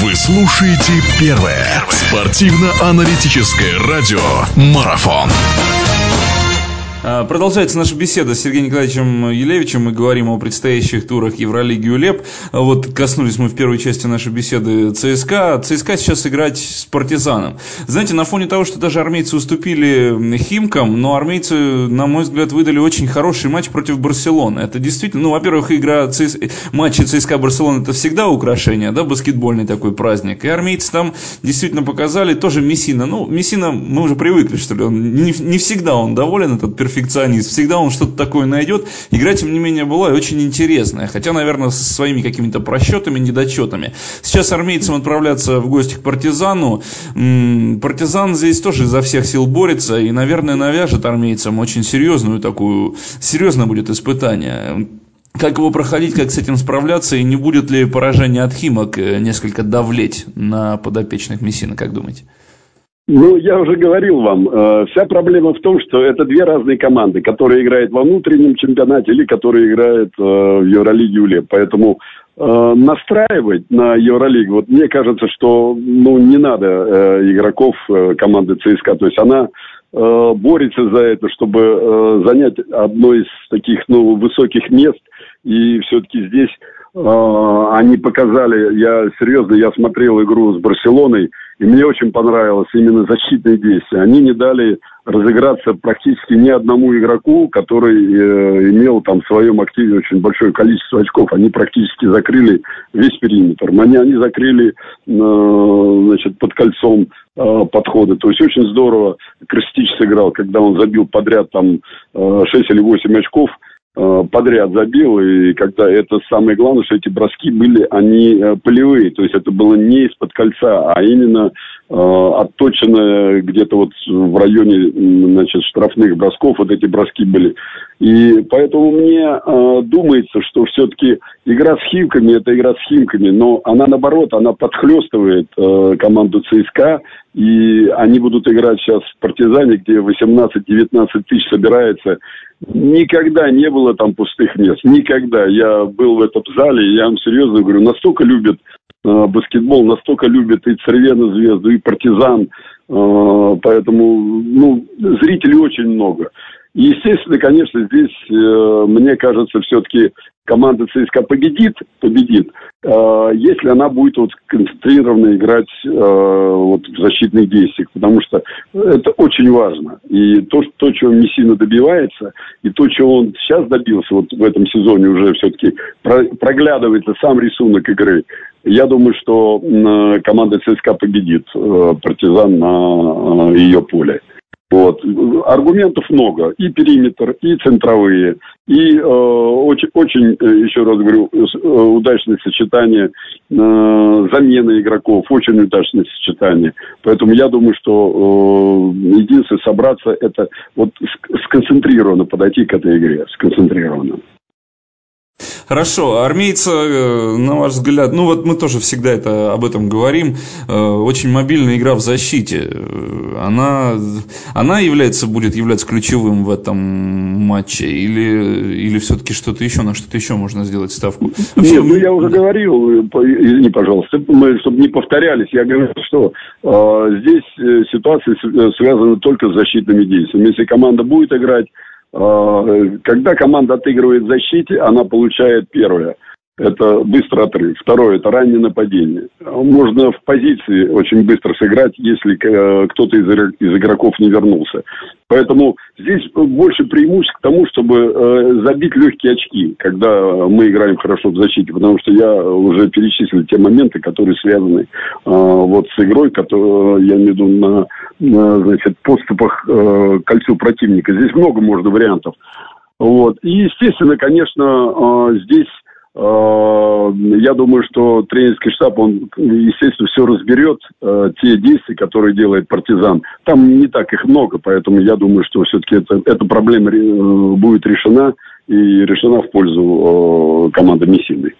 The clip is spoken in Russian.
Вы слушаете первое спортивно-аналитическое радио «Марафон». А, продолжается наша беседа с Сергеем Николаевичем Елевичем. Мы говорим о предстоящих турах Евролиги УЛЕП. Вот коснулись мы в первой части нашей беседы ЦСКА. ЦСКА сейчас играть с Партизаном. Знаете, на фоне того, что даже армейцы уступили Химкам, но армейцы, на мой взгляд, выдали очень хороший матч против Барселоны. Это действительно, ну, во-первых, игра ЦС... матчи ЦСКА Барселона это всегда украшение, да, баскетбольный такой праздник. И армейцы там действительно показали тоже Мессина. Ну, Мессина, мы уже привыкли, что ли, он не, не всегда он доволен, этот перфекционист перфекционист. Всегда он что-то такое найдет. Игра, тем не менее, была очень интересная. Хотя, наверное, со своими какими-то просчетами, недочетами. Сейчас армейцам отправляться в гости к партизану. Партизан здесь тоже изо всех сил борется. И, наверное, навяжет армейцам очень серьезную такую... Серьезно будет испытание как его проходить, как с этим справляться, и не будет ли поражение от Химок э, несколько давлеть на подопечных Мессина, как думаете? Ну, я уже говорил вам, э, вся проблема в том, что это две разные команды, которые играют во внутреннем чемпионате или которые играют э, в Евролиге УЛЕП. Поэтому э, настраивать на Евролигу, вот мне кажется, что ну, не надо э, игроков э, команды ЦСКА. То есть она э, борется за это, чтобы э, занять одно из таких ну, высоких мест. И все-таки здесь э, они показали, я серьезно, я смотрел игру с Барселоной, и мне очень понравилось именно защитные действия. Они не дали разыграться практически ни одному игроку, который э, имел там в своем активе очень большое количество очков. Они практически закрыли весь периметр. Они, они закрыли э, значит, под кольцом э, подходы. То есть очень здорово Крестич сыграл, когда он забил подряд там э, 6 или 8 очков – подряд забил, и когда это самое главное, что эти броски были, они э, полевые, то есть это было не из-под кольца, а именно э, отточено где-то вот в районе, значит, штрафных бросков, вот эти броски были. И поэтому мне э, думается, что все-таки игра с Химками, это игра с Химками, но она наоборот, она подхлестывает э, команду ЦСКА, и они будут играть сейчас в «Партизане», где 18-19 тысяч собирается, Никогда не было там пустых мест. Никогда. Я был в этом зале, я вам серьезно говорю, настолько любят баскетбол, настолько любят и Цервена звезду, и партизан. Э, поэтому, ну, зрителей очень много. Естественно, конечно, здесь, э, мне кажется, все-таки команда ЦСКА победит, победит, э, если она будет вот концентрированно играть э, вот в защитных действиях, потому что это очень важно. И то, то чего Мессина добивается, и то, чего он сейчас добился вот в этом сезоне уже все-таки про, проглядывается сам рисунок игры. Я думаю, что э, команда ЦСКА победит э, партизан на э, ее поле. Вот. Аргументов много. И периметр, и центровые, и э, очень, очень, еще раз говорю, удачное сочетание э, замены игроков, очень удачное сочетание. Поэтому я думаю, что э, единственное собраться это вот сконцентрированно подойти к этой игре, сконцентрированно. Хорошо, армейцы, э, на ваш взгляд, ну вот мы тоже всегда это, об этом говорим, э, очень мобильная игра в защите, э, она, она является, будет являться ключевым в этом матче или, или все-таки что-то еще, на что-то еще можно сделать ставку? Вообще, Нет, ну я уже говорил, извини, пожалуйста, мы, чтобы не повторялись, я говорю, что э, здесь ситуация связана только с защитными действиями. Если команда будет играть когда команда отыгрывает в защите, она получает первое – это быстрый отрыв. Второе, это раннее нападение. Можно в позиции очень быстро сыграть, если э, кто-то из, игроков не вернулся. Поэтому здесь больше преимуществ к тому, чтобы э, забить легкие очки, когда мы играем хорошо в защите, потому что я уже перечислил те моменты, которые связаны э, вот с игрой, которую я имею в виду на, на значит, подступах кольцу противника. Здесь много можно вариантов. Вот. И, естественно, конечно, здесь я думаю, что тренерский штаб, он, естественно, все разберет, э, те действия, которые делает партизан. Там не так их много, поэтому я думаю, что все-таки это, эта проблема э, будет решена и решена в пользу команды Мессины.